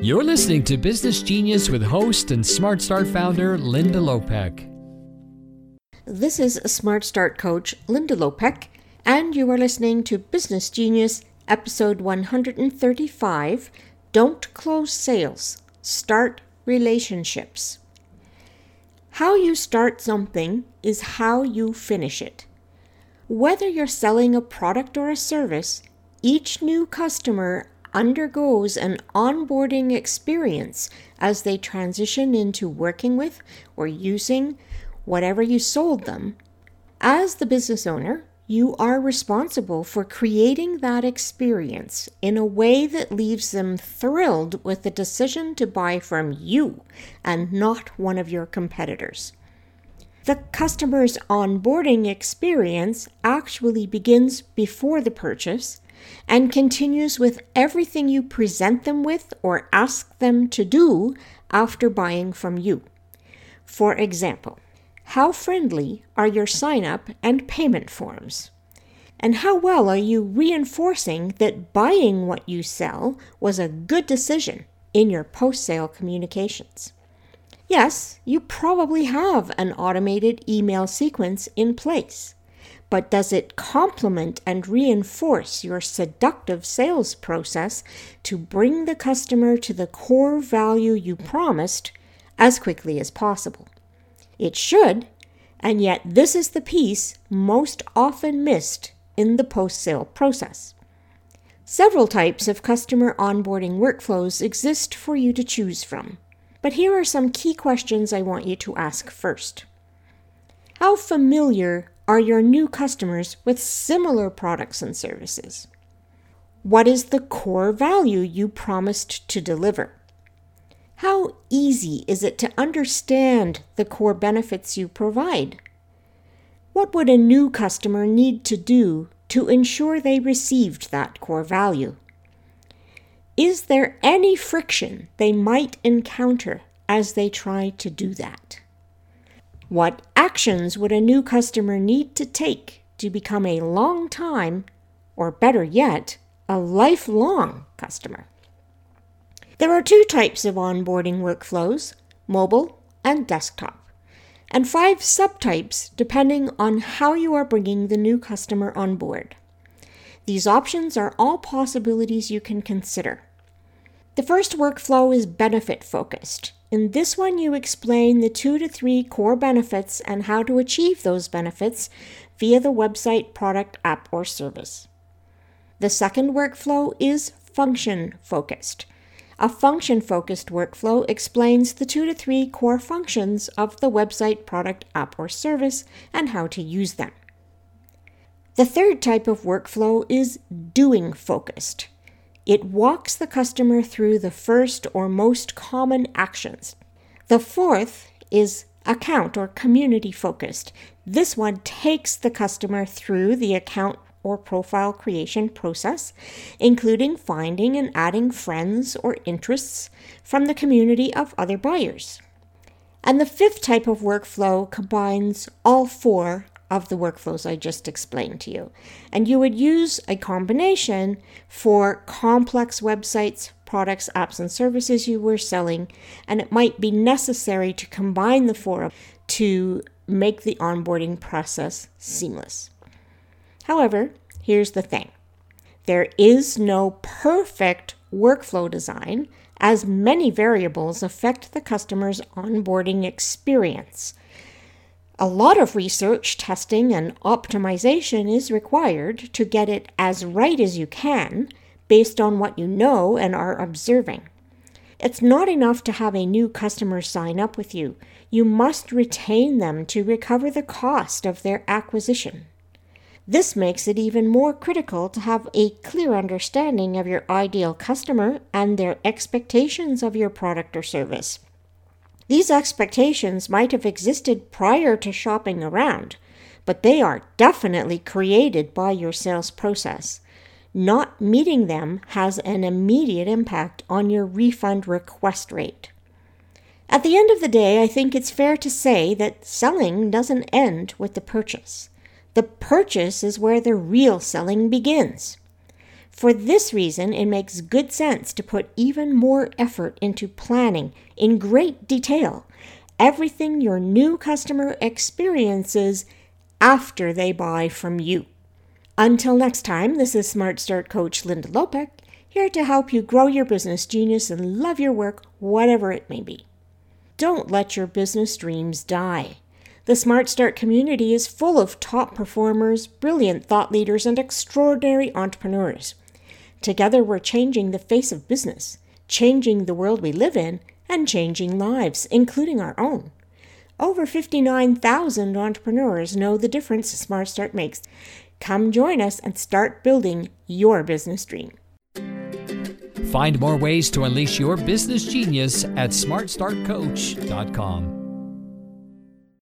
You're listening to Business Genius with host and Smart Start founder Linda Lopeke. This is Smart Start coach Linda Lopeke, and you are listening to Business Genius, episode 135 Don't Close Sales, Start Relationships. How you start something is how you finish it. Whether you're selling a product or a service, each new customer undergoes an onboarding experience as they transition into working with or using whatever you sold them. As the business owner, you are responsible for creating that experience in a way that leaves them thrilled with the decision to buy from you and not one of your competitors. The customer's onboarding experience actually begins before the purchase and continues with everything you present them with or ask them to do after buying from you. For example, how friendly are your sign up and payment forms? And how well are you reinforcing that buying what you sell was a good decision in your post sale communications? Yes, you probably have an automated email sequence in place. But does it complement and reinforce your seductive sales process to bring the customer to the core value you promised as quickly as possible? It should, and yet this is the piece most often missed in the post sale process. Several types of customer onboarding workflows exist for you to choose from, but here are some key questions I want you to ask first. How familiar are your new customers with similar products and services? What is the core value you promised to deliver? How easy is it to understand the core benefits you provide? What would a new customer need to do to ensure they received that core value? Is there any friction they might encounter as they try to do that? What actions would a new customer need to take to become a long time, or better yet, a lifelong customer? There are two types of onboarding workflows mobile and desktop, and five subtypes depending on how you are bringing the new customer on board. These options are all possibilities you can consider. The first workflow is benefit focused. In this one, you explain the two to three core benefits and how to achieve those benefits via the website, product, app, or service. The second workflow is function focused. A function focused workflow explains the two to three core functions of the website, product, app, or service and how to use them. The third type of workflow is doing focused. It walks the customer through the first or most common actions. The fourth is account or community focused. This one takes the customer through the account or profile creation process, including finding and adding friends or interests from the community of other buyers. And the fifth type of workflow combines all four of the workflows I just explained to you. And you would use a combination for complex websites, products, apps, and services you were selling, and it might be necessary to combine the four to make the onboarding process seamless. However, here's the thing there is no perfect workflow design, as many variables affect the customer's onboarding experience. A lot of research, testing, and optimization is required to get it as right as you can based on what you know and are observing. It's not enough to have a new customer sign up with you. You must retain them to recover the cost of their acquisition. This makes it even more critical to have a clear understanding of your ideal customer and their expectations of your product or service. These expectations might have existed prior to shopping around, but they are definitely created by your sales process. Not meeting them has an immediate impact on your refund request rate. At the end of the day, I think it's fair to say that selling doesn't end with the purchase. The purchase is where the real selling begins. For this reason, it makes good sense to put even more effort into planning in great detail everything your new customer experiences after they buy from you. Until next time, this is Smart Start Coach Linda Lopeke, here to help you grow your business genius and love your work, whatever it may be. Don't let your business dreams die. The Smart Start community is full of top performers, brilliant thought leaders, and extraordinary entrepreneurs. Together, we're changing the face of business, changing the world we live in, and changing lives, including our own. Over 59,000 entrepreneurs know the difference Smart Start makes. Come join us and start building your business dream. Find more ways to unleash your business genius at smartstartcoach.com.